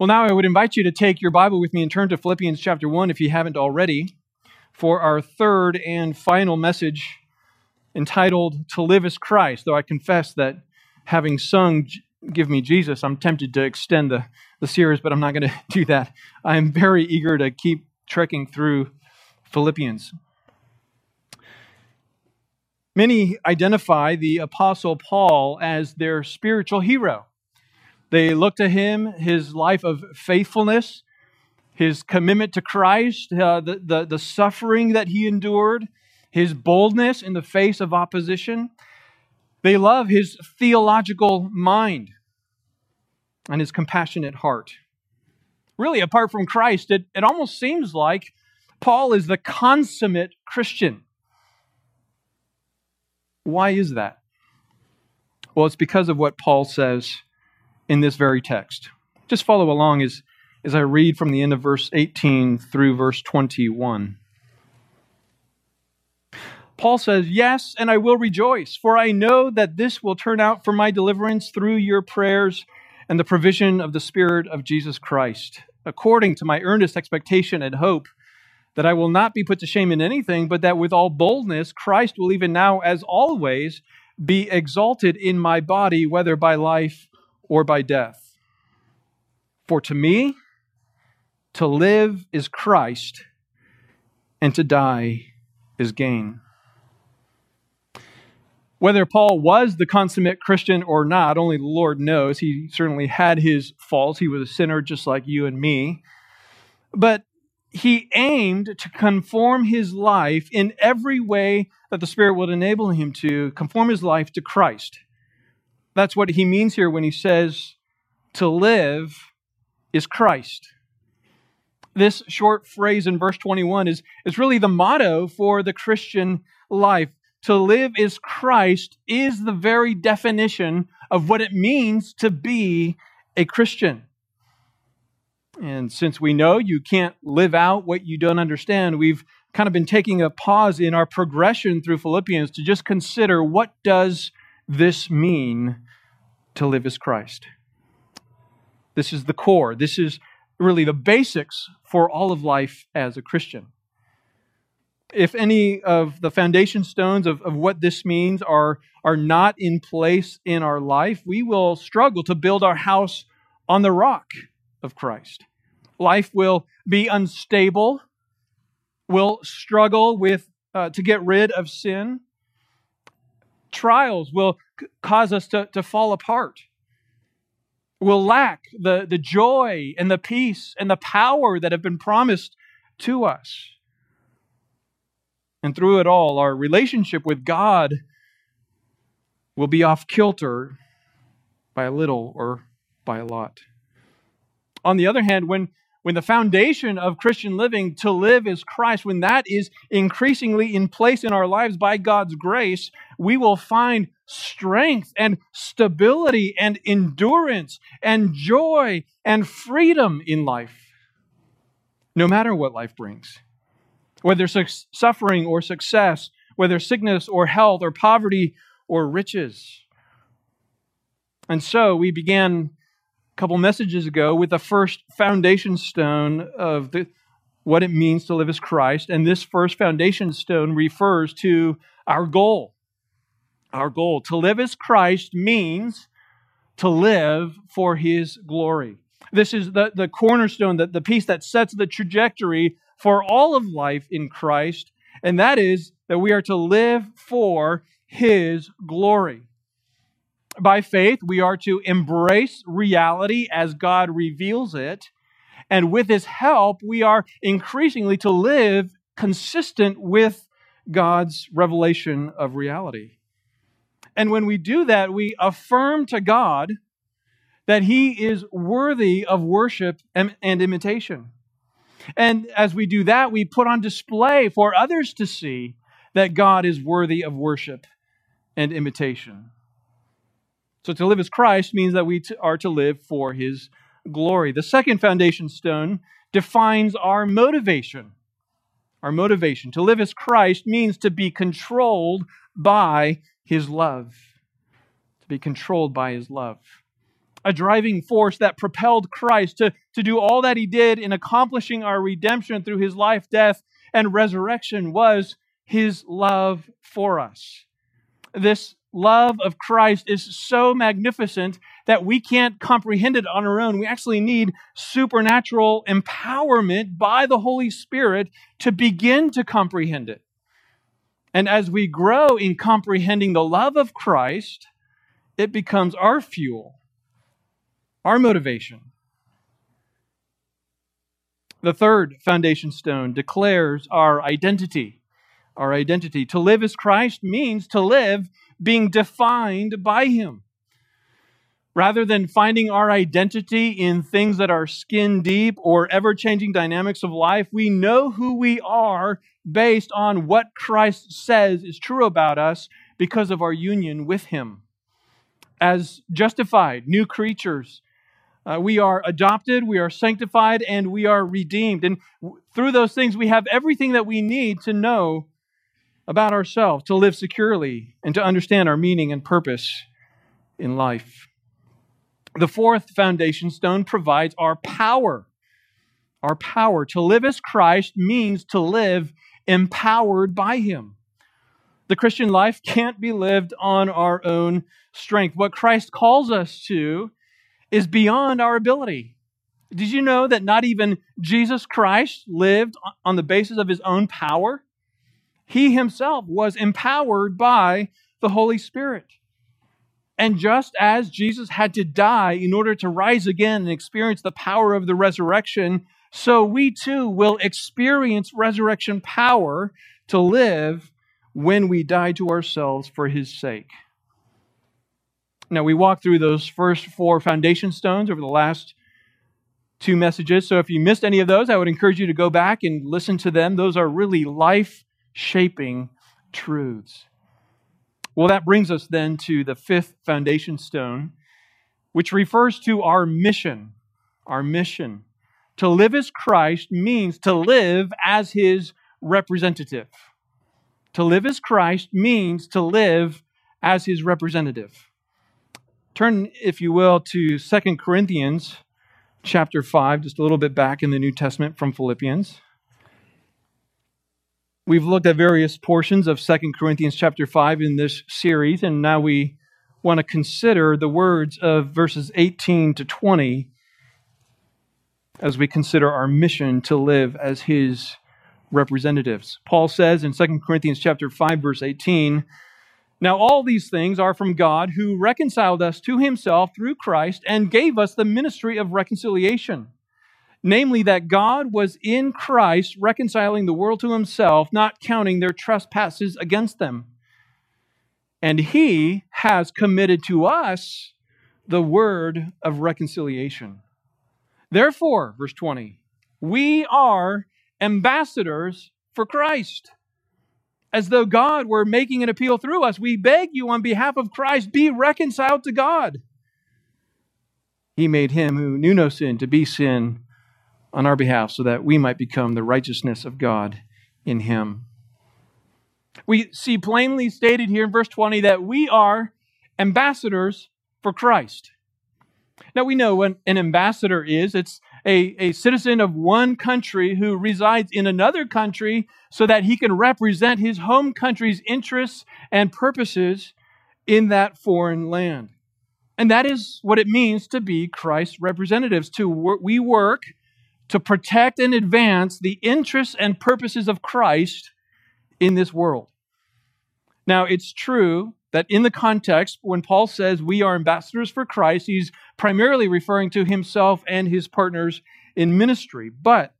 Well, now I would invite you to take your Bible with me and turn to Philippians chapter 1 if you haven't already for our third and final message entitled To Live is Christ. Though I confess that having sung Give Me Jesus, I'm tempted to extend the, the series, but I'm not going to do that. I am very eager to keep trekking through Philippians. Many identify the Apostle Paul as their spiritual hero. They look to him, his life of faithfulness, his commitment to Christ, uh, the, the, the suffering that he endured, his boldness in the face of opposition. They love his theological mind and his compassionate heart. Really, apart from Christ, it, it almost seems like Paul is the consummate Christian. Why is that? Well, it's because of what Paul says in this very text. Just follow along as, as I read from the end of verse 18 through verse 21. Paul says, Yes, and I will rejoice, for I know that this will turn out for my deliverance through your prayers and the provision of the Spirit of Jesus Christ, according to my earnest expectation and hope that I will not be put to shame in anything, but that with all boldness Christ will even now, as always, be exalted in my body, whether by life or by death. For to me, to live is Christ, and to die is gain. Whether Paul was the consummate Christian or not, only the Lord knows. He certainly had his faults. He was a sinner just like you and me. But he aimed to conform his life in every way that the Spirit would enable him to conform his life to Christ. That's what he means here when he says to live is Christ. This short phrase in verse 21 is, is really the motto for the Christian life. To live is Christ is the very definition of what it means to be a Christian. And since we know you can't live out what you don't understand, we've kind of been taking a pause in our progression through Philippians to just consider what does this mean to live as Christ? This is the core. This is really the basics for all of life as a Christian. If any of the foundation stones of, of what this means are, are not in place in our life, we will struggle to build our house on the rock of Christ. Life will be unstable, will struggle with uh, to get rid of sin, trials will cause us to, to fall apart. We'll lack the, the joy and the peace and the power that have been promised to us. And through it all, our relationship with God will be off kilter by a little or by a lot. On the other hand, when when the foundation of Christian living to live is Christ, when that is increasingly in place in our lives by God's grace, we will find strength and stability and endurance and joy and freedom in life, no matter what life brings. Whether suffering or success, whether sickness or health or poverty or riches. And so we began couple messages ago with the first foundation stone of the, what it means to live as Christ. And this first foundation stone refers to our goal. Our goal. To live as Christ means to live for his glory. This is the, the cornerstone, the, the piece that sets the trajectory for all of life in Christ, and that is that we are to live for his glory by faith, we are to embrace reality as God reveals it. And with His help, we are increasingly to live consistent with God's revelation of reality. And when we do that, we affirm to God that He is worthy of worship and, and imitation. And as we do that, we put on display for others to see that God is worthy of worship and imitation. So to live as Christ means that we are to live for his glory. The second foundation stone defines our motivation. Our motivation. To live as Christ means to be controlled by his love. To be controlled by his love. a driving force that propelled Christ to, to do all that he did in accomplishing our redemption through his life, death, and resurrection was his love for us. This love of Christ is so magnificent that we can't comprehend it on our own. We actually need supernatural empowerment by the Holy Spirit to begin to comprehend it. And as we grow in comprehending the love of Christ, it becomes our fuel our motivation. The third foundation stone declares our identity. Our identity. To live as Christ means to live being defined by Him. Rather than finding our identity in things that are skin deep or ever changing dynamics of life, we know who we are based on what Christ says is true about us because of our union with Him. As justified, new creatures, uh, we are adopted, we are sanctified, and we are redeemed. And w- through those things, we have everything that we need to know about ourselves, to live securely, and to understand our meaning and purpose in life. The fourth foundation stone provides our power. Our power. To live as Christ means to live empowered by Him. The Christian life can't be lived on our own strength. What Christ calls us to is beyond our ability. Did you know that not even Jesus Christ lived on the basis of his own power? He himself was empowered by the Holy Spirit. And just as Jesus had to die in order to rise again and experience the power of the resurrection, so we too will experience resurrection power to live when we die to ourselves for his sake. Now, we walked through those first four foundation stones over the last two messages. So if you missed any of those, I would encourage you to go back and listen to them. Those are really life shaping truths. Well, that brings us then to the fifth foundation stone, which refers to our mission. Our mission. To live as Christ means to live as his representative. To live as Christ means to live as his representative. Turn, if you will, to Second Corinthians chapter 5, just a little bit back in the New Testament from Philippians. We've looked at various portions of Second Corinthians chapter 5 in this series, and now we want to consider the words of verses 18 to 20 as we consider our mission to live as his representatives. Paul says in 2 Corinthians chapter 5 verse 18, now, all these things are from God who reconciled us to himself through Christ and gave us the ministry of reconciliation. Namely, that God was in Christ reconciling the world to himself, not counting their trespasses against them. And he has committed to us the word of reconciliation. Therefore, verse 20, we are ambassadors for Christ as though God were making an appeal through us. We beg you on behalf of Christ, be reconciled to God. He made him who knew no sin to be sin on our behalf so that we might become the righteousness of God in him. We see plainly stated here in verse 20 that we are ambassadors for Christ. Now we know what an ambassador is. It's a, a citizen of one country who resides in another country so that he can represent his home country's interests and purposes in that foreign land. And that is what it means to be Christ's representatives. To work, we work to protect and advance the interests and purposes of Christ in this world. Now, it's true that in the context, when Paul says we are ambassadors for Christ, he's primarily referring to himself and his partners in ministry. But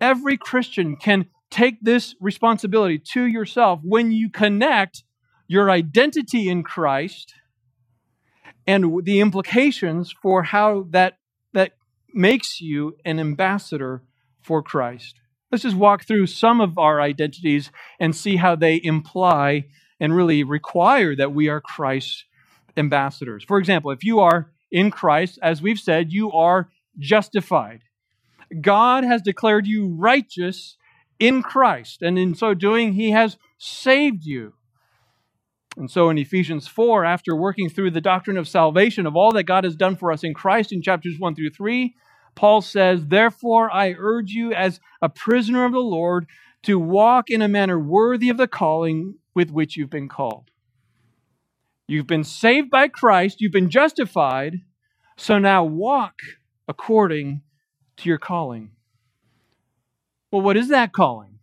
every Christian can take this responsibility to yourself when you connect your identity in Christ and the implications for how that, makes you an ambassador for Christ. Let's just walk through some of our identities and see how they imply and really require that we are Christ's ambassadors. For example, if you are in Christ, as we've said, you are justified. God has declared you righteous in Christ, and in so doing, He has saved you. And so in Ephesians 4, after working through the doctrine of salvation, of all that God has done for us in Christ in chapters 1 through 3, Paul says, Therefore I urge you as a prisoner of the Lord to walk in a manner worthy of the calling with which you've been called. You've been saved by Christ, you've been justified, so now walk according to your calling. Well, what is that calling?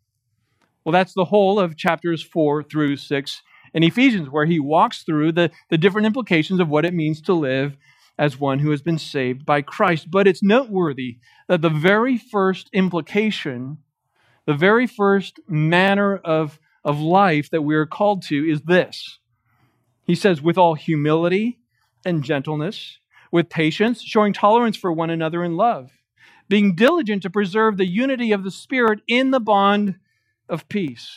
Well, that's the whole of chapters 4 through 6 in Ephesians, where he walks through the, the different implications of what it means to live as one who has been saved by Christ. But it's noteworthy that the very first implication, the very first manner of, of life that we are called to is this. He says, with all humility and gentleness, with patience, showing tolerance for one another in love, being diligent to preserve the unity of the Spirit in the bond of peace.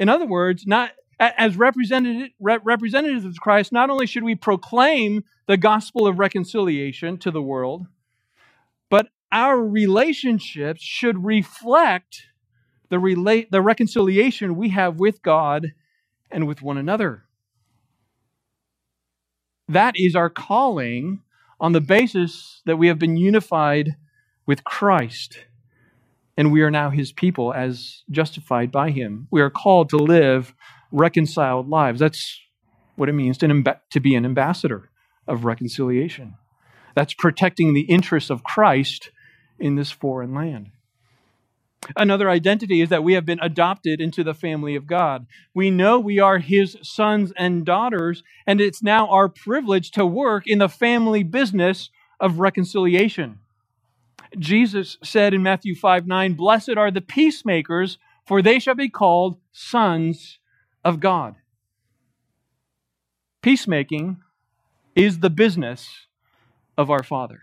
In other words, not as representatives of Christ, not only should we proclaim the gospel of reconciliation to the world, but our relationships should reflect the, relate, the reconciliation we have with God and with one another. That is our calling on the basis that we have been unified with Christ and we are now his people as justified by him. We are called to live reconciled lives. That's what it means to, to be an ambassador of reconciliation. That's protecting the interests of Christ in this foreign land. Another identity is that we have been adopted into the family of God. We know we are His sons and daughters, and it's now our privilege to work in the family business of reconciliation. Jesus said in Matthew 5 9, Blessed are the peacemakers, for they shall be called sons of God. Peacemaking is the business of our Father.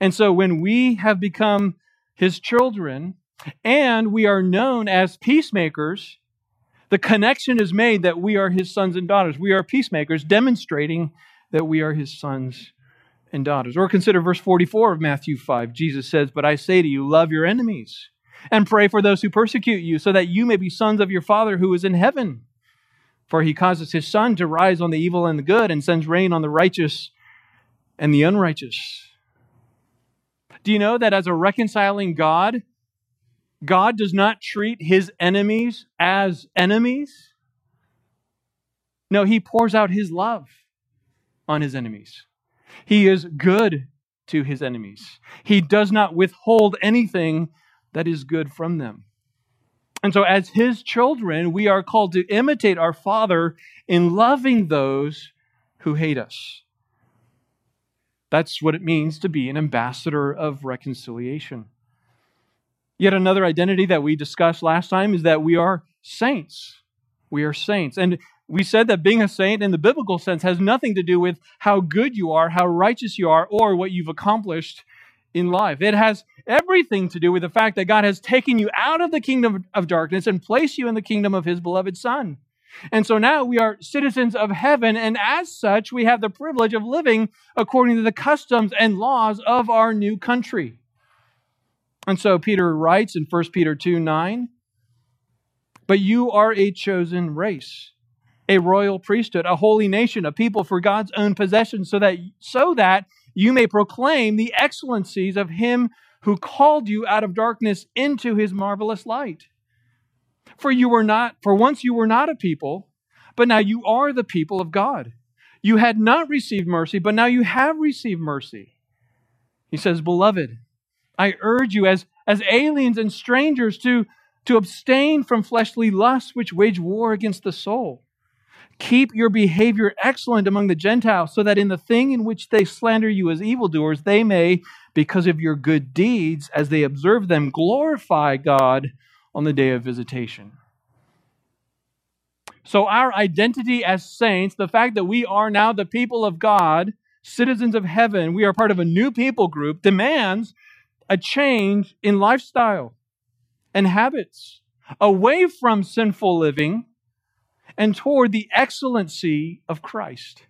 And so when we have become His children, and we are known as peacemakers, the connection is made that we are his sons and daughters. We are peacemakers, demonstrating that we are his sons and daughters. Or consider verse 44 of Matthew 5. Jesus says, But I say to you, love your enemies and pray for those who persecute you, so that you may be sons of your Father who is in heaven. For he causes his sun to rise on the evil and the good, and sends rain on the righteous and the unrighteous. Do you know that as a reconciling God, God does not treat his enemies as enemies. No, he pours out his love on his enemies. He is good to his enemies. He does not withhold anything that is good from them. And so, as his children, we are called to imitate our Father in loving those who hate us. That's what it means to be an ambassador of reconciliation. Yet another identity that we discussed last time is that we are saints. We are saints. And we said that being a saint in the biblical sense has nothing to do with how good you are, how righteous you are, or what you've accomplished in life. It has everything to do with the fact that God has taken you out of the kingdom of darkness and placed you in the kingdom of his beloved Son. And so now we are citizens of heaven, and as such, we have the privilege of living according to the customs and laws of our new country. And so Peter writes in 1 Peter 2 9, But you are a chosen race, a royal priesthood, a holy nation, a people for God's own possession, so that, so that you may proclaim the excellencies of him who called you out of darkness into his marvelous light. For you were not, for once you were not a people, but now you are the people of God. You had not received mercy, but now you have received mercy. He says, Beloved, I urge you as, as aliens and strangers to, to abstain from fleshly lusts which wage war against the soul. Keep your behavior excellent among the Gentiles, so that in the thing in which they slander you as evildoers, they may, because of your good deeds, as they observe them, glorify God on the day of visitation. So, our identity as saints, the fact that we are now the people of God, citizens of heaven, we are part of a new people group, demands a change in lifestyle and habits away from sinful living and toward the excellency of Christ.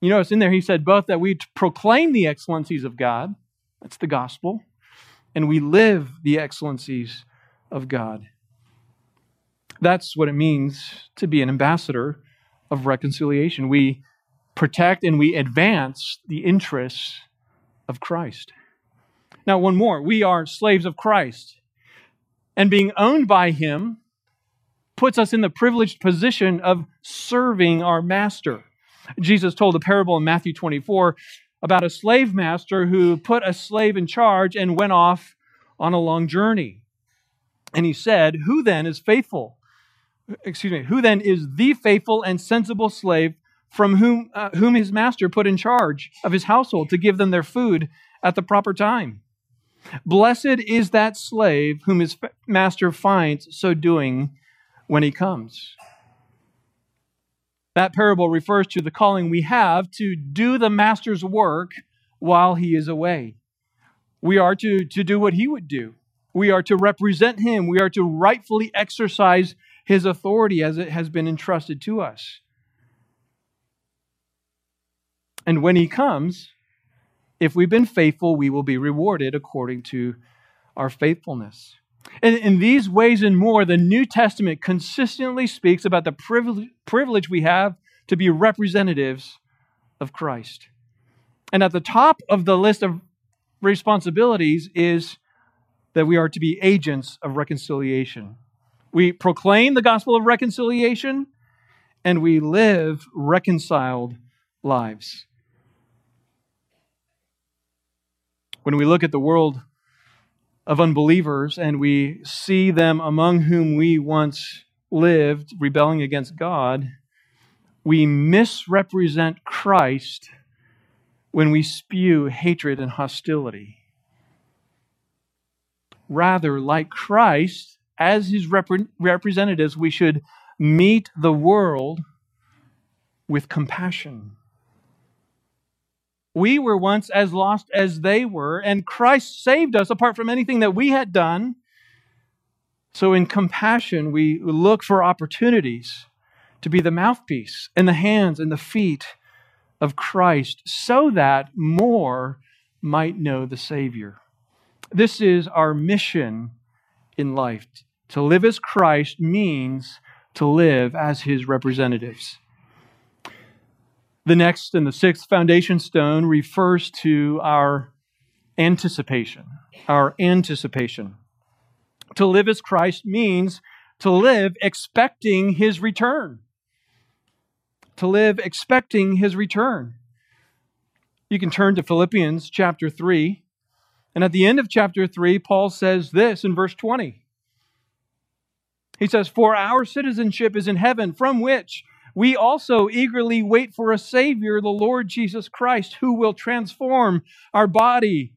You notice in there he said both that we proclaim the excellencies of God, that's the gospel, and we live the excellencies of God. That's what it means to be an ambassador of reconciliation. We protect and we advance the interests of Christ. Now, one more. We are slaves of Christ. And being owned by Him puts us in the privileged position of serving our master. Jesus told a parable in Matthew 24 about a slave master who put a slave in charge and went off on a long journey. And he said, Who then is faithful? Excuse me, who then is the faithful and sensible slave from whom, uh, whom his master put in charge of his household to give them their food at the proper time? Blessed is that slave whom his master finds so doing when he comes. That parable refers to the calling we have to do the master's work while he is away. We are to, to do what he would do. We are to represent him. We are to rightfully exercise his authority as it has been entrusted to us. And when he comes, if we've been faithful, we will be rewarded according to our faithfulness. And in these ways and more, the New Testament consistently speaks about the privilege we have to be representatives of Christ. And at the top of the list of responsibilities is that we are to be agents of reconciliation. We proclaim the gospel of reconciliation and we live reconciled lives. When we look at the world of unbelievers and we see them among whom we once lived, rebelling against God, we misrepresent Christ when we spew hatred and hostility. Rather, like Christ, as his rep- representatives, we should meet the world with compassion. We were once as lost as they were, and Christ saved us apart from anything that we had done. So, in compassion, we look for opportunities to be the mouthpiece and the hands and the feet of Christ so that more might know the Savior. This is our mission in life. To live as Christ means to live as his representatives. The next and the sixth foundation stone refers to our anticipation. Our anticipation. To live as Christ means to live expecting his return. To live expecting his return. You can turn to Philippians chapter 3. And at the end of chapter 3, Paul says this in verse 20. He says, For our citizenship is in heaven, from which we also eagerly wait for a Savior, the Lord Jesus Christ, who will transform our body,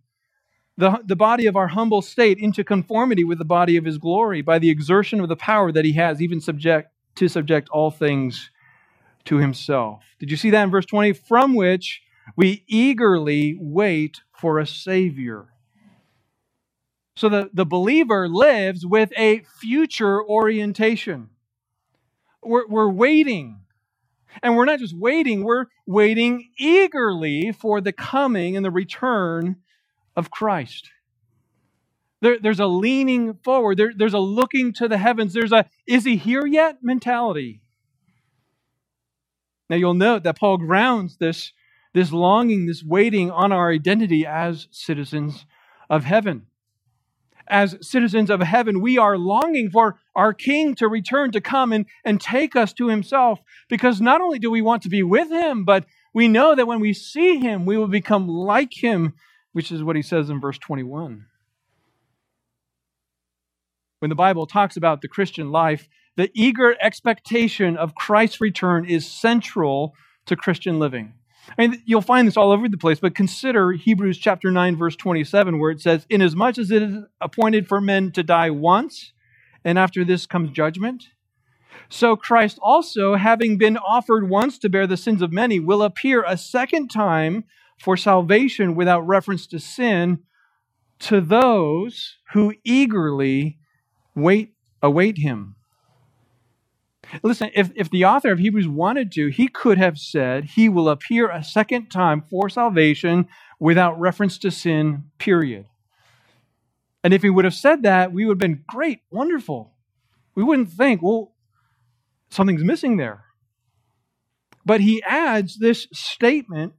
the, the body of our humble state, into conformity with the body of His glory by the exertion of the power that He has, even subject to subject all things to Himself. Did you see that in verse 20? From which we eagerly wait for a Savior. So the, the believer lives with a future orientation. We're, we're waiting and we're not just waiting, we're waiting eagerly for the coming and the return of Christ. There, there's a leaning forward, there, there's a looking to the heavens, there's a is he here yet mentality. Now you'll note that Paul grounds this, this longing, this waiting on our identity as citizens of heaven as citizens of heaven, we are longing for our King to return, to come and, and take us to himself. Because not only do we want to be with him, but we know that when we see him, we will become like him, which is what he says in verse 21. When the Bible talks about the Christian life, the eager expectation of Christ's return is central to Christian living. I mean, you'll find this all over the place, but consider Hebrews chapter 9, verse 27, where it says, Inasmuch as it is appointed for men to die once, and after this comes judgment, so Christ also, having been offered once to bear the sins of many, will appear a second time for salvation without reference to sin to those who eagerly wait await him. Listen, if, if the author of Hebrews wanted to, he could have said he will appear a second time for salvation without reference to sin, period. And if he would have said that, we would have been great, wonderful. We wouldn't think, well, something's missing there. But he adds this statement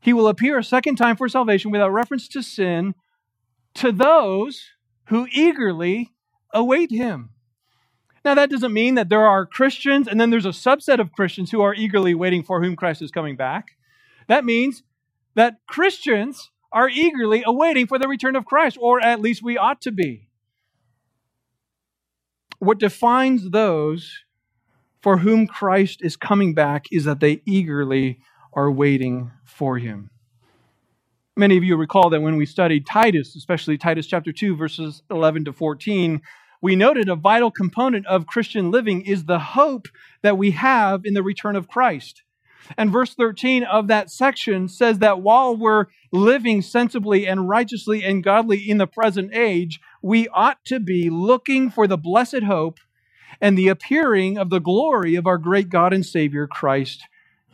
He will appear a second time for salvation without reference to sin to those who eagerly await him. Now, that doesn't mean that there are Christians and then there's a subset of Christians who are eagerly waiting for whom Christ is coming back. That means that Christians are eagerly awaiting for the return of Christ, or at least we ought to be. What defines those for whom Christ is coming back is that they eagerly are waiting for him. Many of you recall that when we studied Titus, especially Titus chapter 2, verses 11 to 14, we noted a vital component of Christian living is the hope that we have in the return of Christ. And verse 13 of that section says that while we're living sensibly and righteously and godly in the present age, we ought to be looking for the blessed hope and the appearing of the glory of our great God and Savior, Christ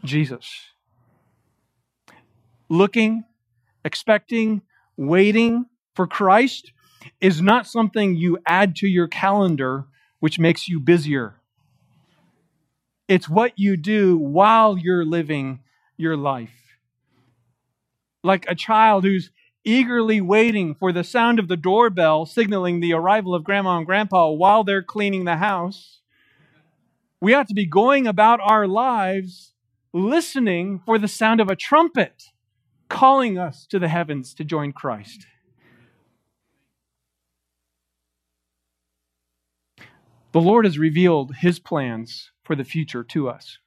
Jesus. Looking, expecting, waiting for Christ is not something you add to your calendar, which makes you busier. It's what you do while you're living your life. Like a child who's eagerly waiting for the sound of the doorbell signaling the arrival of grandma and grandpa while they're cleaning the house. We ought to be going about our lives listening for the sound of a trumpet calling us to the heavens to join Christ. The Lord has revealed his plans for the future to us.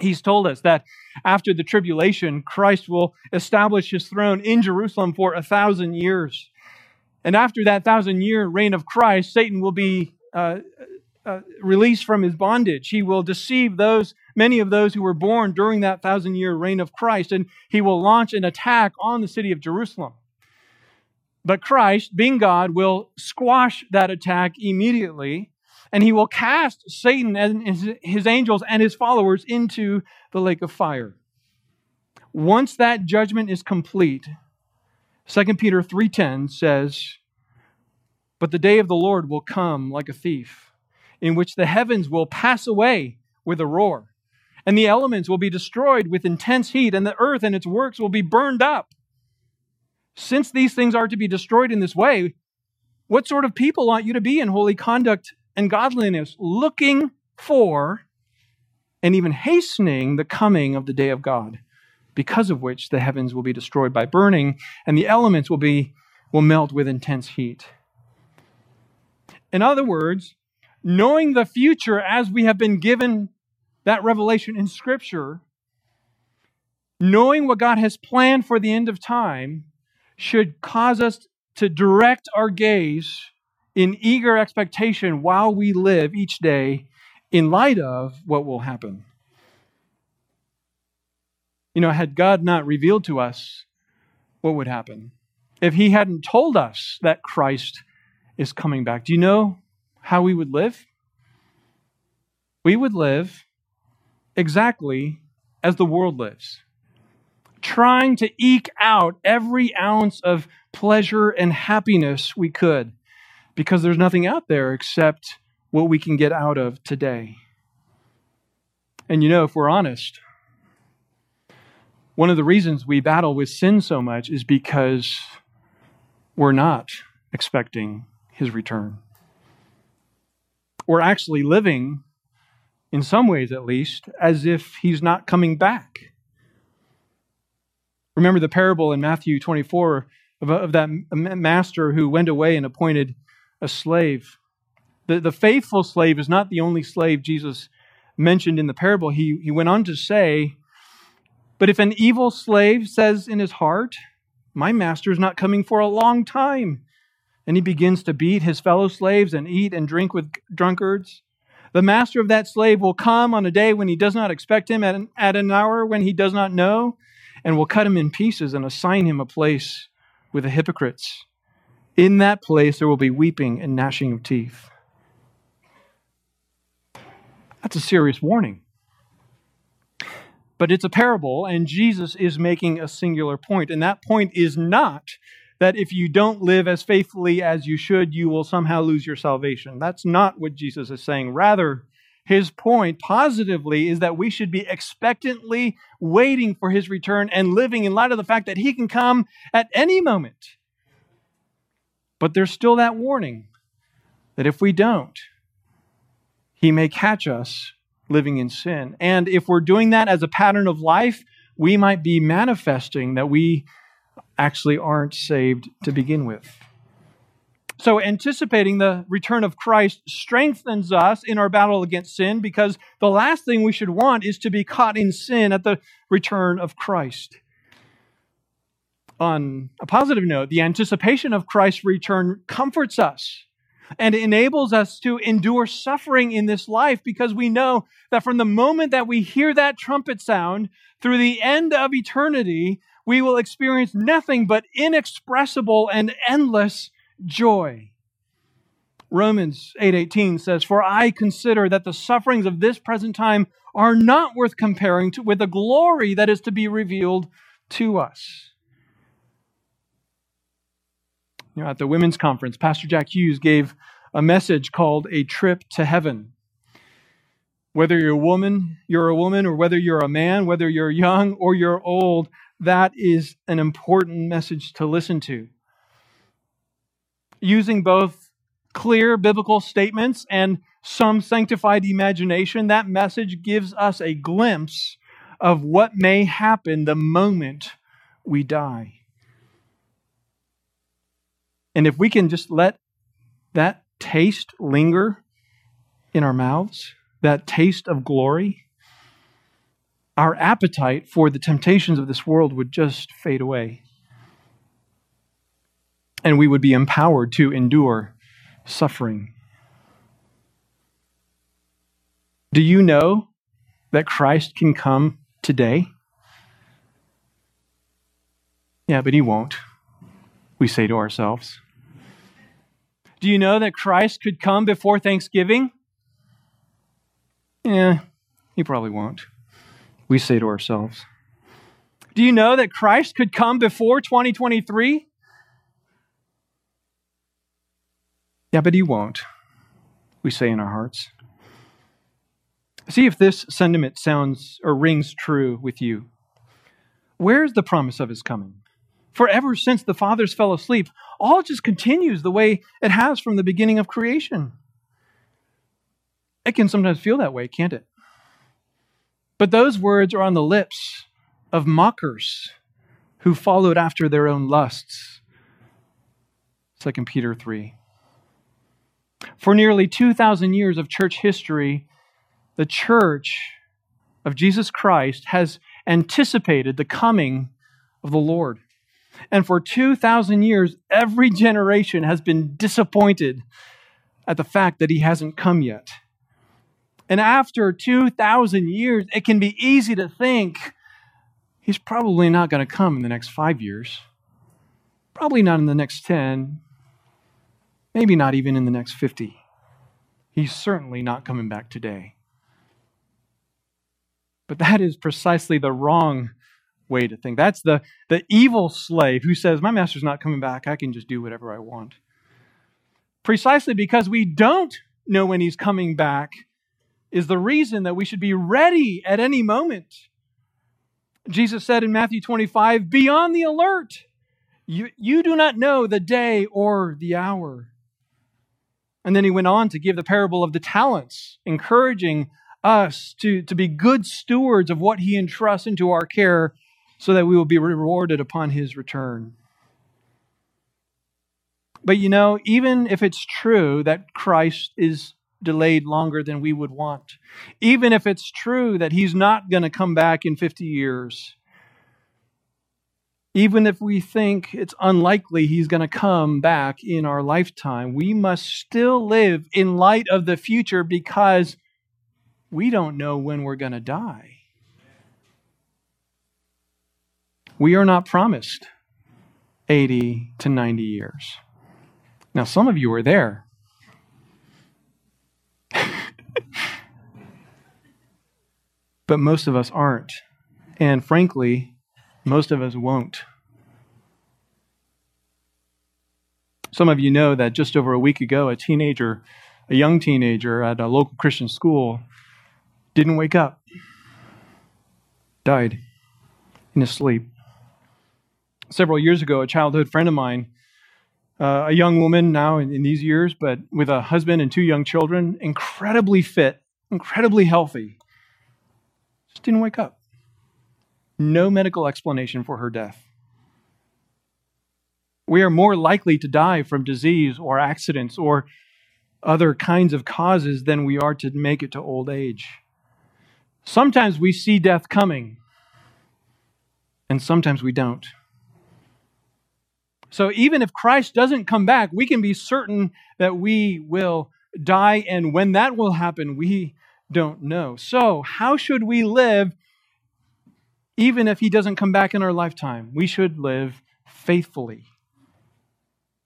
He's told us that after the tribulation, Christ will establish his throne in Jerusalem for a thousand years. And after that thousand year reign of Christ, Satan will be uh, uh, released from his bondage. He will deceive those, many of those who were born during that thousand year reign of Christ, and he will launch an attack on the city of Jerusalem. But Christ, being God, will squash that attack immediately and he will cast Satan and his angels and his followers into the lake of fire. Once that judgment is complete, 2 Peter 3:10 says, "But the day of the Lord will come like a thief, in which the heavens will pass away with a roar, and the elements will be destroyed with intense heat, and the earth and its works will be burned up." Since these things are to be destroyed in this way, what sort of people ought you to be in holy conduct and godliness, looking for and even hastening the coming of the day of God, because of which the heavens will be destroyed by burning and the elements will be will melt with intense heat. In other words, knowing the future as we have been given that revelation in scripture, knowing what God has planned for the end of time should cause us to direct our gaze in eager expectation while we live each day in light of what will happen. You know, had God not revealed to us what would happen, if He hadn't told us that Christ is coming back, do you know how we would live? We would live exactly as the world lives, trying to eke out every ounce of pleasure and happiness we could because there's nothing out there except what we can get out of today. And you know, if we're honest, one of the reasons we battle with sin so much is because we're not expecting his return. We're actually living, in some ways at least, as if he's not coming back. Remember the parable in Matthew 24 of, of that master who went away and appointed a slave. The, the faithful slave is not the only slave Jesus mentioned in the parable. He, he went on to say, But if an evil slave says in his heart, My master is not coming for a long time, and he begins to beat his fellow slaves and eat and drink with drunkards, the master of that slave will come on a day when he does not expect him, at an, at an hour when he does not know, and will cut him in pieces and assign him a place with the hypocrites. In that place there will be weeping and gnashing of teeth. That's a serious warning. But it's a parable, and Jesus is making a singular point. And that point is not that if you don't live as faithfully as you should, you will somehow lose your salvation. That's not what Jesus is saying. Rather, his point positively is that we should be expectantly waiting for his return and living in light of the fact that he can come at any moment. But there's still that warning that if we don't, he may catch us living in sin. And if we're doing that as a pattern of life, we might be manifesting that we actually aren't saved to begin with. So, anticipating the return of Christ strengthens us in our battle against sin because the last thing we should want is to be caught in sin at the return of Christ. On a positive note, the anticipation of Christ's return comforts us and enables us to endure suffering in this life because we know that from the moment that we hear that trumpet sound through the end of eternity, we will experience nothing but inexpressible and endless joy. Romans 8:18 says, "For I consider that the sufferings of this present time are not worth comparing to, with the glory that is to be revealed to us." You know, at the women's conference, Pastor Jack Hughes gave a message called "A Trip to Heaven." Whether you're a woman, you're a woman, or whether you're a man, whether you're young or you're old, that is an important message to listen to using both clear biblical statements and some sanctified imagination, that message gives us a glimpse of what may happen the moment we die. And if we can just let that taste linger in our mouths, that taste of glory, our appetite for the temptations of this world would just fade away and we would be empowered to endure suffering. Do you know that Christ can come today? Yeah, but he won't, we say to ourselves. Do you know that Christ could come before Thanksgiving? Yeah, he probably won't, we say to ourselves. Do you know that Christ could come before 2023? Yeah, but he won't, we say in our hearts. See if this sentiment sounds or rings true with you. Where's the promise of his coming? For ever since the fathers fell asleep, all just continues the way it has from the beginning of creation. It can sometimes feel that way, can't it? But those words are on the lips of mockers who followed after their own lusts. 2 Peter 3. For nearly 2,000 years of church history, the church of Jesus Christ has anticipated the coming of the Lord. And for 2,000 years, every generation has been disappointed at the fact that he hasn't come yet. And after 2,000 years, it can be easy to think he's probably not going to come in the next five years, probably not in the next 10, Maybe not even in the next 50. He's certainly not coming back today. But that is precisely the wrong way to think. That's the, the evil slave who says, My master's not coming back. I can just do whatever I want. Precisely because we don't know when he's coming back is the reason that we should be ready at any moment. Jesus said in Matthew 25, Be on the alert. You, you do not know the day or the hour. And then he went on to give the parable of the talents, encouraging us to, to be good stewards of what he entrusts into our care so that we will be rewarded upon his return. But you know, even if it's true that Christ is delayed longer than we would want, even if it's true that he's not going to come back in 50 years, even if we think it's unlikely he's going to come back in our lifetime, we must still live in light of the future because we don't know when we're going to die. We are not promised 80 to 90 years. Now, some of you are there. but most of us aren't. And frankly, most of us won't. Some of you know that just over a week ago, a teenager, a young teenager at a local Christian school, didn't wake up, died in his sleep. Several years ago, a childhood friend of mine, uh, a young woman now in, in these years, but with a husband and two young children, incredibly fit, incredibly healthy, just didn't wake up. No medical explanation for her death. We are more likely to die from disease or accidents or other kinds of causes than we are to make it to old age. Sometimes we see death coming, and sometimes we don't. So even if Christ doesn't come back, we can be certain that we will die, and when that will happen, we don't know. So, how should we live even if he doesn't come back in our lifetime? We should live faithfully.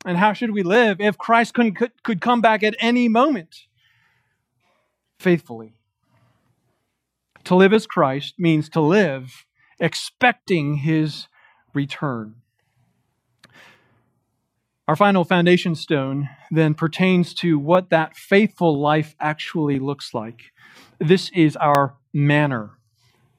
And how should we live if Christ could, could come back at any moment? Faithfully. To live is Christ means to live expecting his return. Our final foundation stone then pertains to what that faithful life actually looks like. This is our manner,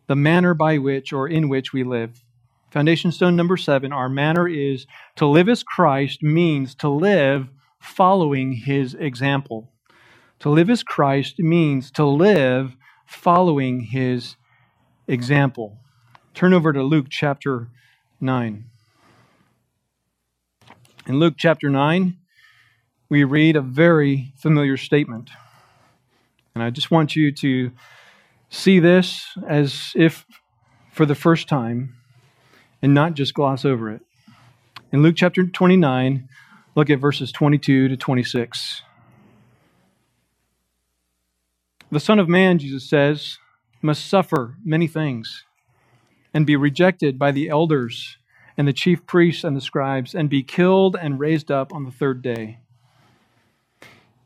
the manner by which or in which we live. Foundation stone number seven our manner is to live is Christ means to live following his example. To live is Christ means to live following his example. Turn over to Luke chapter 9. In Luke chapter 9, we read a very familiar statement. And I just want you to see this as if for the first time and not just gloss over it. In Luke chapter 29, look at verses 22 to 26. The Son of Man, Jesus says, must suffer many things and be rejected by the elders and the chief priests and the scribes and be killed and raised up on the third day.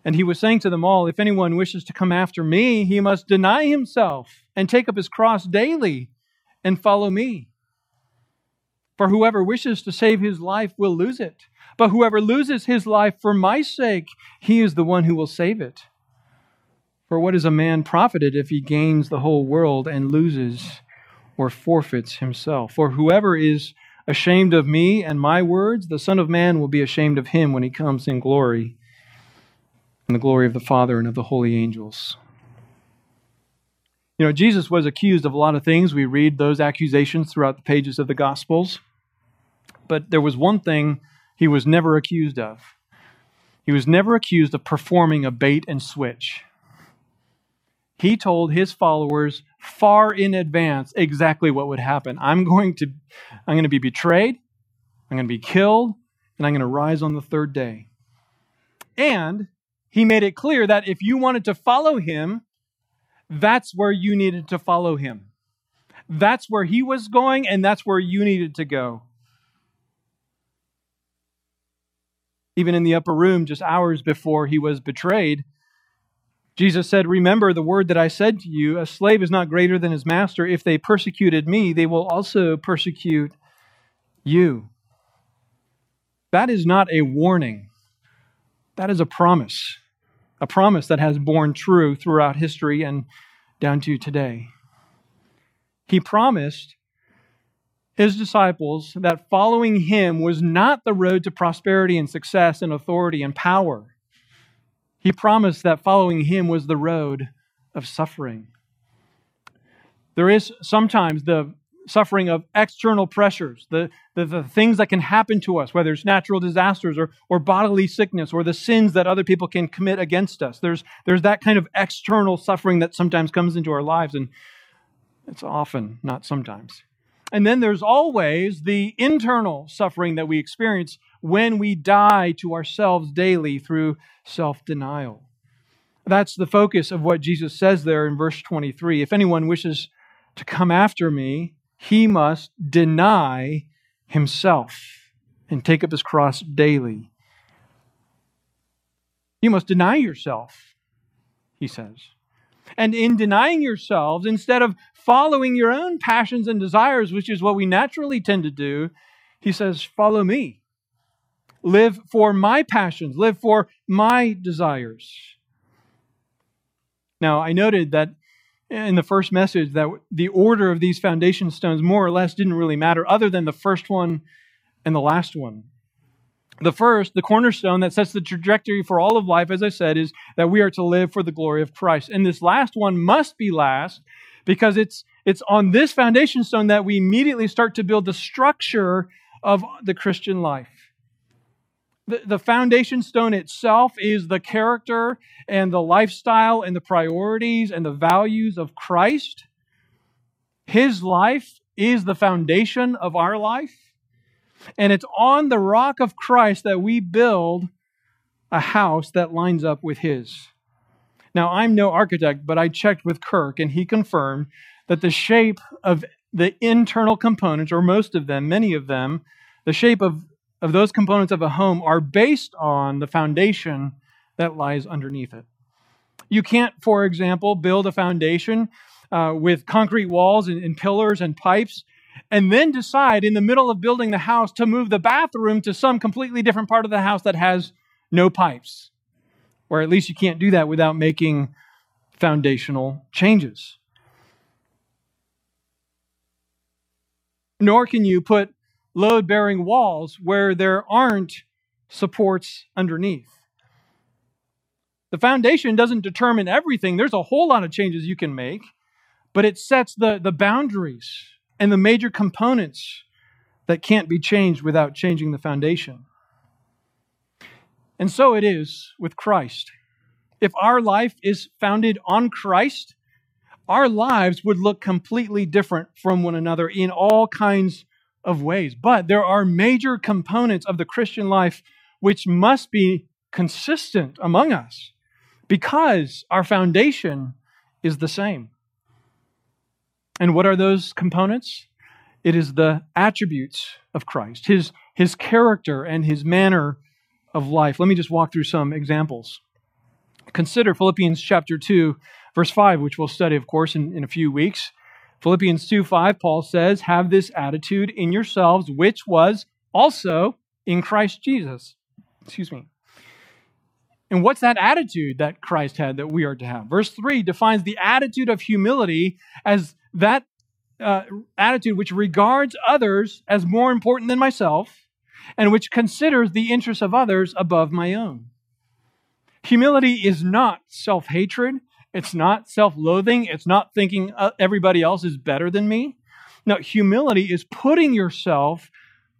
And he was saying to them all, If anyone wishes to come after me, he must deny himself and take up his cross daily and follow me. For whoever wishes to save his life will lose it. But whoever loses his life for my sake, he is the one who will save it. For what is a man profited if he gains the whole world and loses or forfeits himself? For whoever is ashamed of me and my words, the Son of Man will be ashamed of him when he comes in glory, in the glory of the Father and of the holy angels. You know, Jesus was accused of a lot of things. We read those accusations throughout the pages of the Gospels but there was one thing he was never accused of. He was never accused of performing a bait and switch. He told his followers far in advance exactly what would happen. I'm going to I'm going to be betrayed, I'm going to be killed, and I'm going to rise on the third day. And he made it clear that if you wanted to follow him, that's where you needed to follow him. That's where he was going, and that's where you needed to go. even in the upper room just hours before he was betrayed. Jesus said, Remember the word that I said to you a slave is not greater than his master. If they persecuted me, they will also persecute you. That is not a warning, that is a promise. A promise that has borne true throughout history and down to today. He promised his disciples that following him was not the road to prosperity and success and authority and power. He promised that following him was the road of suffering. There is sometimes the suffering of external pressures, the, the, the, things that can happen to us, whether it's natural disasters or, or bodily sickness or the sins that other people can commit against us. There's, there's that kind of external suffering that sometimes comes into our lives, and it's often, not sometimes. And then there's always the internal suffering that we experience when we die to ourselves daily through self denial. That's the focus of what Jesus says there in verse 23. If anyone wishes to come after me, he must deny himself and take up his cross daily. You must deny yourself, he says. And in denying yourselves, instead of following your own passions and desires, which is what we naturally tend to do, he says, Follow me. Live for my passions, live for my desires. Now, I noted that in the first message that the order of these foundation stones more or less didn't really matter, other than the first one and the last one. The first, the cornerstone that sets the trajectory for all of life, as I said, is that we are to live for the glory of Christ. And this last one must be last because it's, it's on this foundation stone that we immediately start to build the structure of the Christian life. The, the foundation stone itself is the character and the lifestyle and the priorities and the values of Christ. His life is the foundation of our life. And it's on the rock of Christ that we build a house that lines up with His. Now, I'm no architect, but I checked with Kirk, and he confirmed that the shape of the internal components, or most of them, many of them, the shape of, of those components of a home are based on the foundation that lies underneath it. You can't, for example, build a foundation uh, with concrete walls and, and pillars and pipes and then decide in the middle of building the house to move the bathroom to some completely different part of the house that has no pipes. Or at least you can't do that without making foundational changes. Nor can you put load bearing walls where there aren't supports underneath. The foundation doesn't determine everything. There's a whole lot of changes you can make, but it sets the, the boundaries and the major components that can't be changed without changing the foundation. And so it is with Christ. If our life is founded on Christ, our lives would look completely different from one another in all kinds of ways. But there are major components of the Christian life which must be consistent among us because our foundation is the same. And what are those components? It is the attributes of Christ, his, his character and his manner of life. Let me just walk through some examples. Consider Philippians chapter 2, verse 5, which we'll study, of course, in, in a few weeks. Philippians 2 5, Paul says, Have this attitude in yourselves, which was also in Christ Jesus. Excuse me. And what's that attitude that Christ had that we are to have? Verse 3 defines the attitude of humility as that uh, attitude which regards others as more important than myself and which considers the interests of others above my own. Humility is not self hatred. It's not self loathing. It's not thinking uh, everybody else is better than me. No, humility is putting yourself,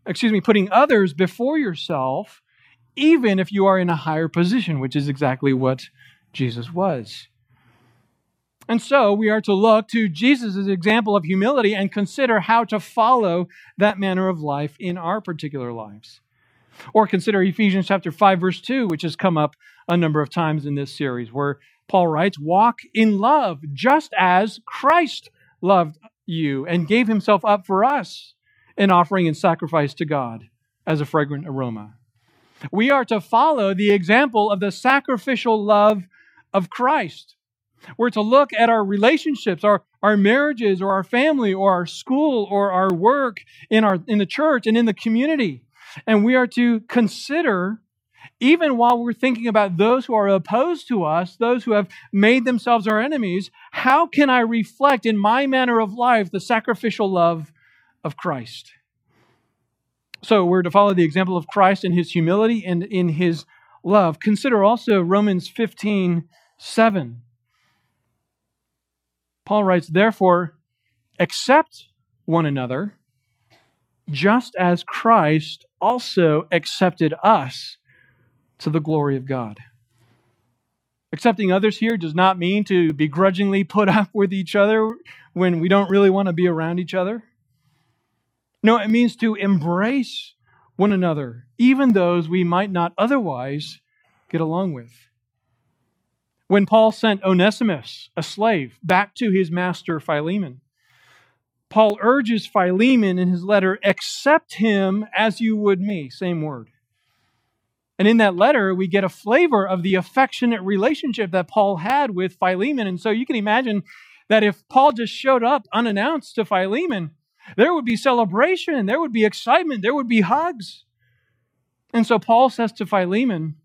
excuse me, putting others before yourself, even if you are in a higher position, which is exactly what Jesus was. And so we are to look to Jesus' example of humility and consider how to follow that manner of life in our particular lives. Or consider Ephesians chapter 5 verse 2, which has come up a number of times in this series where Paul writes, "Walk in love just as Christ loved you and gave himself up for us, an offering and sacrifice to God as a fragrant aroma." We are to follow the example of the sacrificial love of Christ. We're to look at our relationships, our, our marriages, or our family, or our school, or our work in, our, in the church and in the community. And we are to consider, even while we're thinking about those who are opposed to us, those who have made themselves our enemies, how can I reflect in my manner of life the sacrificial love of Christ? So we're to follow the example of Christ in his humility and in his love. Consider also Romans 15 7. Paul writes, Therefore, accept one another, just as Christ also accepted us to the glory of God. Accepting others here does not mean to begrudgingly put up with each other when we don't really want to be around each other. No, it means to embrace one another, even those we might not otherwise get along with. When Paul sent Onesimus, a slave, back to his master Philemon, Paul urges Philemon in his letter, accept him as you would me. Same word. And in that letter, we get a flavor of the affectionate relationship that Paul had with Philemon. And so you can imagine that if Paul just showed up unannounced to Philemon, there would be celebration, there would be excitement, there would be hugs. And so Paul says to Philemon,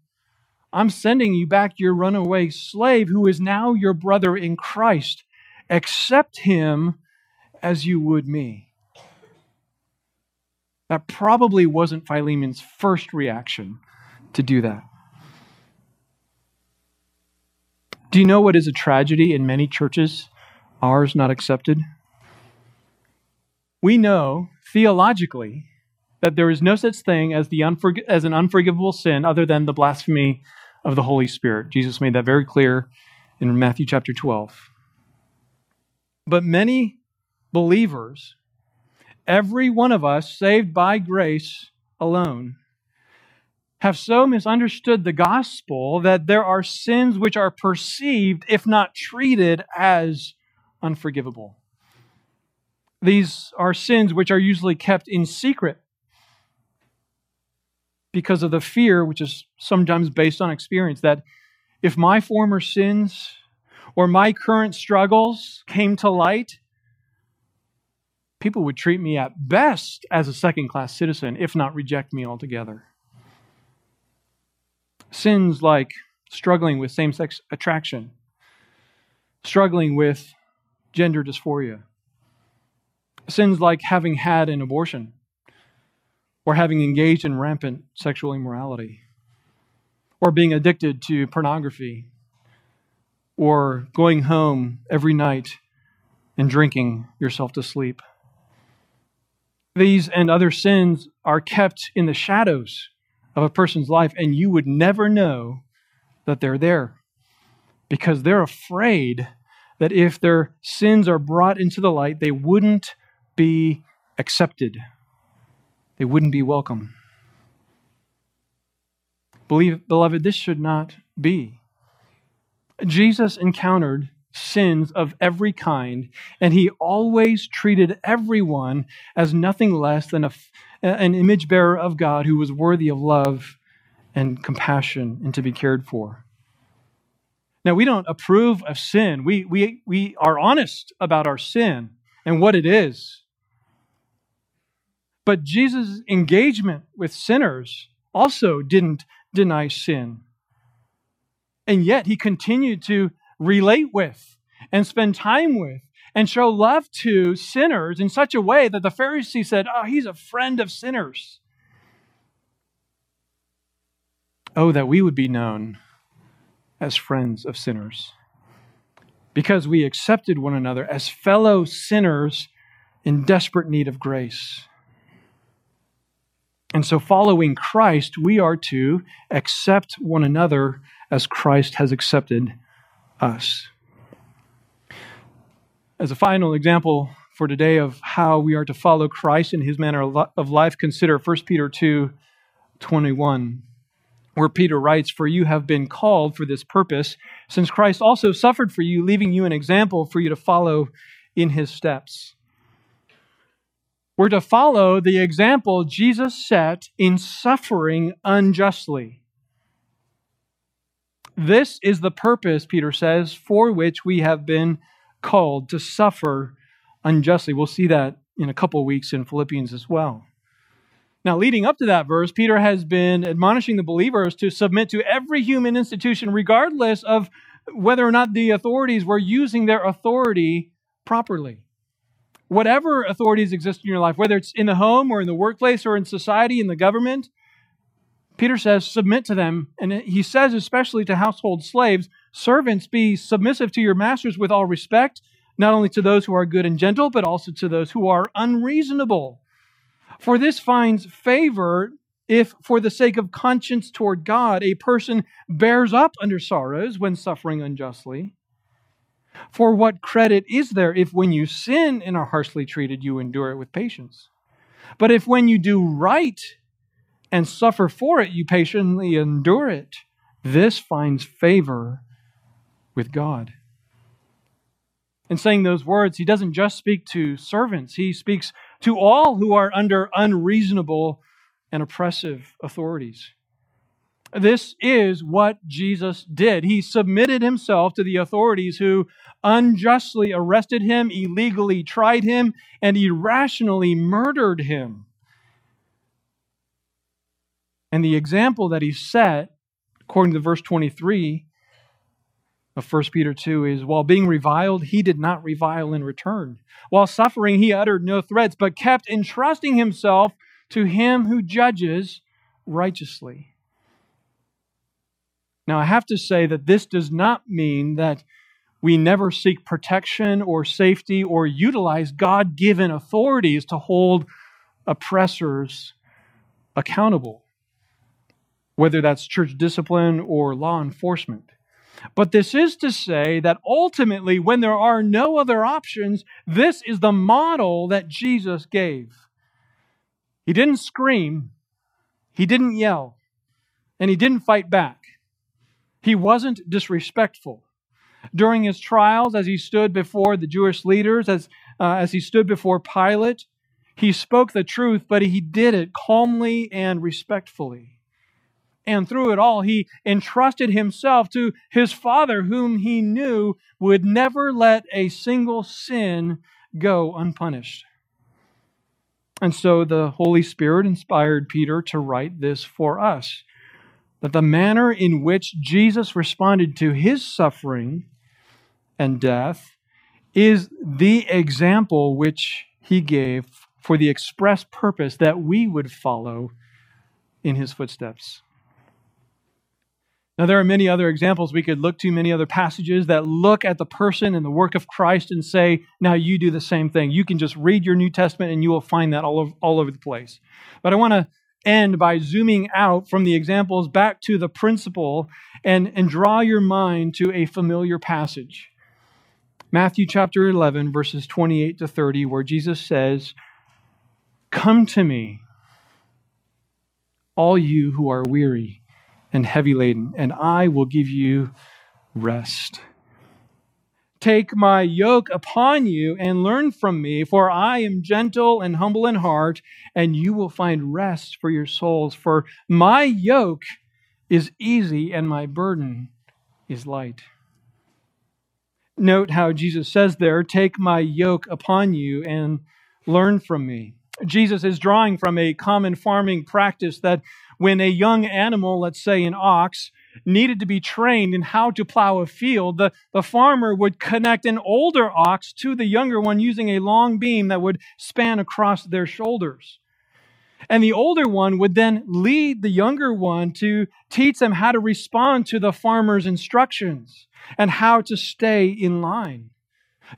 I'm sending you back your runaway slave who is now your brother in Christ. accept him as you would me. That probably wasn't Philemon's first reaction to do that. Do you know what is a tragedy in many churches, ours not accepted? We know theologically that there is no such thing as, the unforg- as an unforgivable sin other than the blasphemy of the Holy Spirit. Jesus made that very clear in Matthew chapter 12. But many believers, every one of us saved by grace alone, have so misunderstood the gospel that there are sins which are perceived, if not treated, as unforgivable. These are sins which are usually kept in secret because of the fear, which is sometimes based on experience, that if my former sins or my current struggles came to light, people would treat me at best as a second class citizen, if not reject me altogether. Sins like struggling with same sex attraction, struggling with gender dysphoria, sins like having had an abortion or having engaged in rampant sexual immorality or being addicted to pornography or going home every night and drinking yourself to sleep. These and other sins are kept in the shadows of a person's life, and you would never know that they're there because they're afraid that if their sins are brought into the light, they wouldn't be accepted, they wouldn't be welcome. Believe, beloved, this should not be. Jesus encountered sins of every kind, and he always treated everyone as nothing less than a, an image bearer of God who was worthy of love and compassion and to be cared for. Now, we don't approve of sin. We, we, we are honest about our sin and what it is. But Jesus' engagement with sinners also didn't deny sin. And yet he continued to relate with and spend time with and show love to sinners in such a way that the Pharisees said, Oh, he's a friend of sinners. Oh, that we would be known as friends of sinners because we accepted one another as fellow sinners in desperate need of grace. And so, following Christ, we are to accept one another as Christ has accepted us. As a final example for today of how we are to follow Christ in his manner of life, consider 1 Peter 2 21, where Peter writes, For you have been called for this purpose, since Christ also suffered for you, leaving you an example for you to follow in his steps. We're to follow the example Jesus set in suffering unjustly. This is the purpose, Peter says, for which we have been called to suffer unjustly. We'll see that in a couple weeks in Philippians as well. Now, leading up to that verse, Peter has been admonishing the believers to submit to every human institution, regardless of whether or not the authorities were using their authority properly whatever authorities exist in your life, whether it's in the home or in the workplace or in society, in the government, Peter says, submit to them. And he says, especially to household slaves, servants, be submissive to your masters with all respect, not only to those who are good and gentle, but also to those who are unreasonable. For this finds favor if, for the sake of conscience toward God, a person bears up under sorrows when suffering unjustly. For what credit is there if when you sin and are harshly treated, you endure it with patience? But if when you do right and suffer for it, you patiently endure it, this finds favor with God. In saying those words, he doesn't just speak to servants, he speaks to all who are under unreasonable and oppressive authorities. This is what Jesus did. He submitted himself to the authorities who unjustly arrested him, illegally tried him, and irrationally murdered him. And the example that he set, according to verse 23, of 1 Peter 2 is while being reviled, he did not revile in return. While suffering, he uttered no threats, but kept entrusting himself to him who judges righteously. Now, I have to say that this does not mean that we never seek protection or safety or utilize God given authorities to hold oppressors accountable, whether that's church discipline or law enforcement. But this is to say that ultimately, when there are no other options, this is the model that Jesus gave. He didn't scream, he didn't yell, and he didn't fight back. He wasn't disrespectful. During his trials, as he stood before the Jewish leaders, as, uh, as he stood before Pilate, he spoke the truth, but he did it calmly and respectfully. And through it all, he entrusted himself to his Father, whom he knew would never let a single sin go unpunished. And so the Holy Spirit inspired Peter to write this for us that the manner in which Jesus responded to his suffering and death is the example which he gave for the express purpose that we would follow in his footsteps. Now, there are many other examples we could look to, many other passages that look at the person and the work of Christ and say, now you do the same thing. You can just read your New Testament and you will find that all over, all over the place. But I want to end by zooming out from the examples back to the principle and, and draw your mind to a familiar passage. Matthew chapter 11, verses 28 to 30, where Jesus says, Come to me, all you who are weary and heavy laden, and I will give you rest. Take my yoke upon you and learn from me, for I am gentle and humble in heart, and you will find rest for your souls. For my yoke is easy and my burden is light. Note how Jesus says there, Take my yoke upon you and learn from me. Jesus is drawing from a common farming practice that when a young animal, let's say an ox, needed to be trained in how to plow a field, the, the farmer would connect an older ox to the younger one using a long beam that would span across their shoulders. And the older one would then lead the younger one to teach them how to respond to the farmer's instructions and how to stay in line.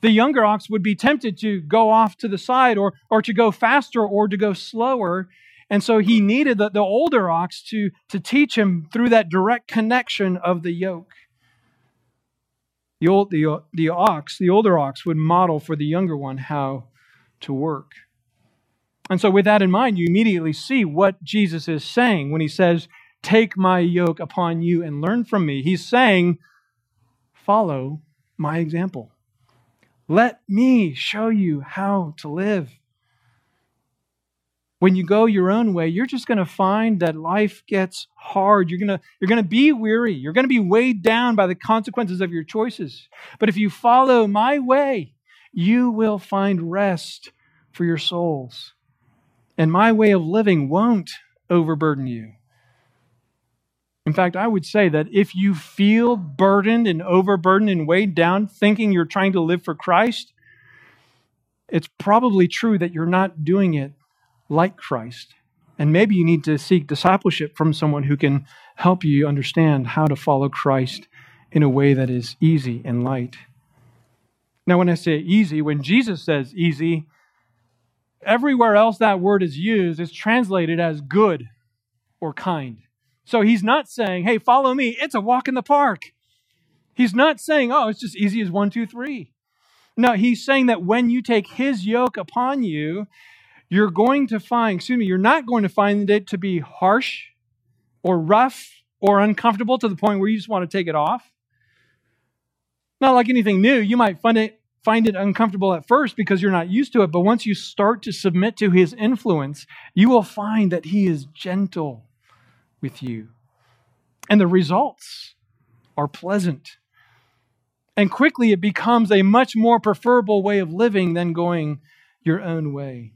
The younger ox would be tempted to go off to the side or, or to go faster or to go slower. And so he needed the, the older ox to, to teach him through that direct connection of the yoke. The, old, the, the ox, the older ox, would model for the younger one how to work. And so, with that in mind, you immediately see what Jesus is saying when he says, Take my yoke upon you and learn from me. He's saying, Follow my example. Let me show you how to live. When you go your own way, you're just going to find that life gets hard. You're going to, you're going to be weary. You're going to be weighed down by the consequences of your choices. But if you follow my way, you will find rest for your souls. And my way of living won't overburden you. In fact, I would say that if you feel burdened and overburdened and weighed down, thinking you're trying to live for Christ, it's probably true that you're not doing it like Christ. And maybe you need to seek discipleship from someone who can help you understand how to follow Christ in a way that is easy and light. Now, when I say easy, when Jesus says easy, everywhere else that word is used is translated as good or kind. So he's not saying, hey, follow me. It's a walk in the park. He's not saying, oh, it's just easy as one, two, three. No, he's saying that when you take his yoke upon you, you're going to find, excuse me, you're not going to find it to be harsh or rough or uncomfortable to the point where you just want to take it off. Not like anything new. You might find it find it uncomfortable at first because you're not used to it, but once you start to submit to his influence, you will find that he is gentle with you. And the results are pleasant. And quickly it becomes a much more preferable way of living than going your own way.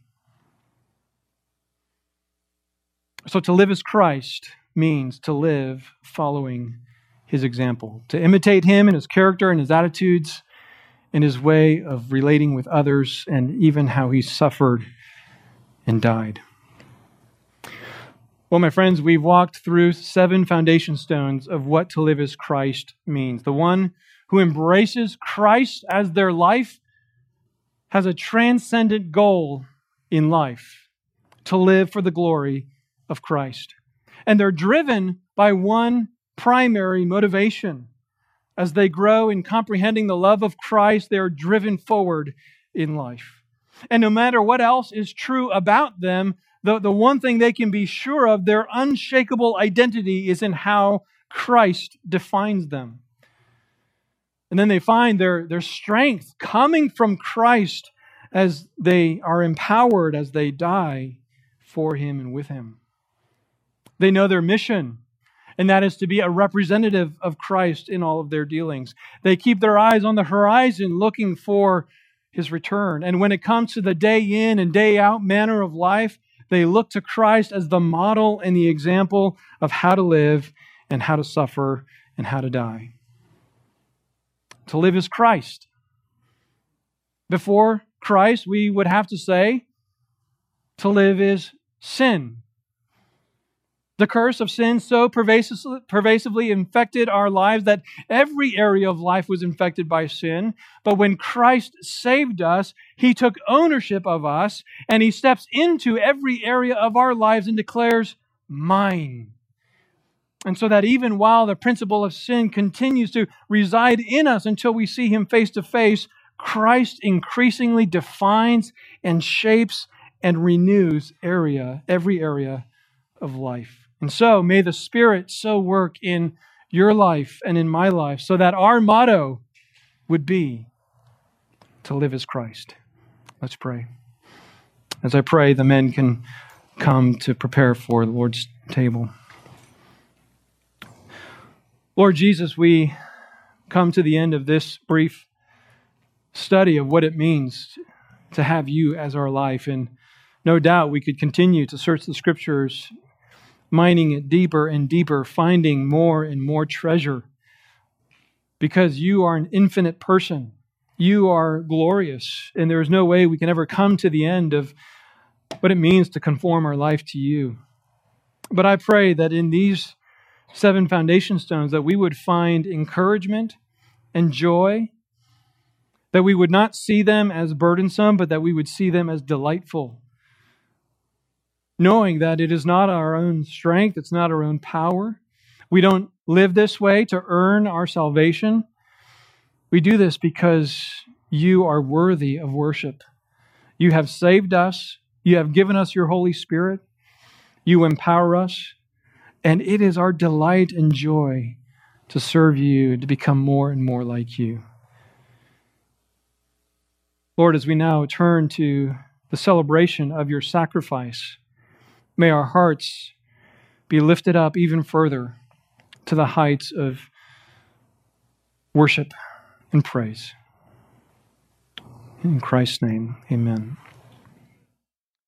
So to live is Christ means to live following his example, to imitate him in his character and his attitudes, in his way of relating with others, and even how he suffered and died. Well, my friends, we've walked through seven foundation stones of what to live is Christ means. The one who embraces Christ as their life has a transcendent goal in life to live for the glory of Christ. And they're driven by one primary motivation. As they grow in comprehending the love of Christ, they are driven forward in life. And no matter what else is true about them, the, the one thing they can be sure of, their unshakable identity, is in how Christ defines them. And then they find their, their strength coming from Christ as they are empowered as they die for Him and with Him. They know their mission, and that is to be a representative of Christ in all of their dealings. They keep their eyes on the horizon looking for His return. And when it comes to the day in and day out manner of life, they look to Christ as the model and the example of how to live and how to suffer and how to die. To live is Christ. Before Christ, we would have to say to live is sin. The curse of sin so pervasively infected our lives that every area of life was infected by sin. But when Christ saved us, he took ownership of us and he steps into every area of our lives and declares, Mine. And so that even while the principle of sin continues to reside in us until we see him face to face, Christ increasingly defines and shapes and renews area, every area of life. And so may the Spirit so work in your life and in my life so that our motto would be to live is Christ. Let's pray. As I pray, the men can come to prepare for the Lord's table. Lord Jesus, we come to the end of this brief study of what it means to have you as our life. And no doubt we could continue to search the scriptures mining it deeper and deeper, finding more and more treasure. Because you are an infinite person. You are glorious, and there is no way we can ever come to the end of what it means to conform our life to you. But I pray that in these seven foundation stones that we would find encouragement and joy, that we would not see them as burdensome, but that we would see them as delightful knowing that it is not our own strength, it's not our own power. We don't live this way to earn our salvation. We do this because you are worthy of worship. You have saved us, you have given us your Holy Spirit, you empower us, and it is our delight and joy to serve you, to become more and more like you. Lord, as we now turn to the celebration of your sacrifice, May our hearts be lifted up even further to the heights of worship and praise. In Christ's name, amen.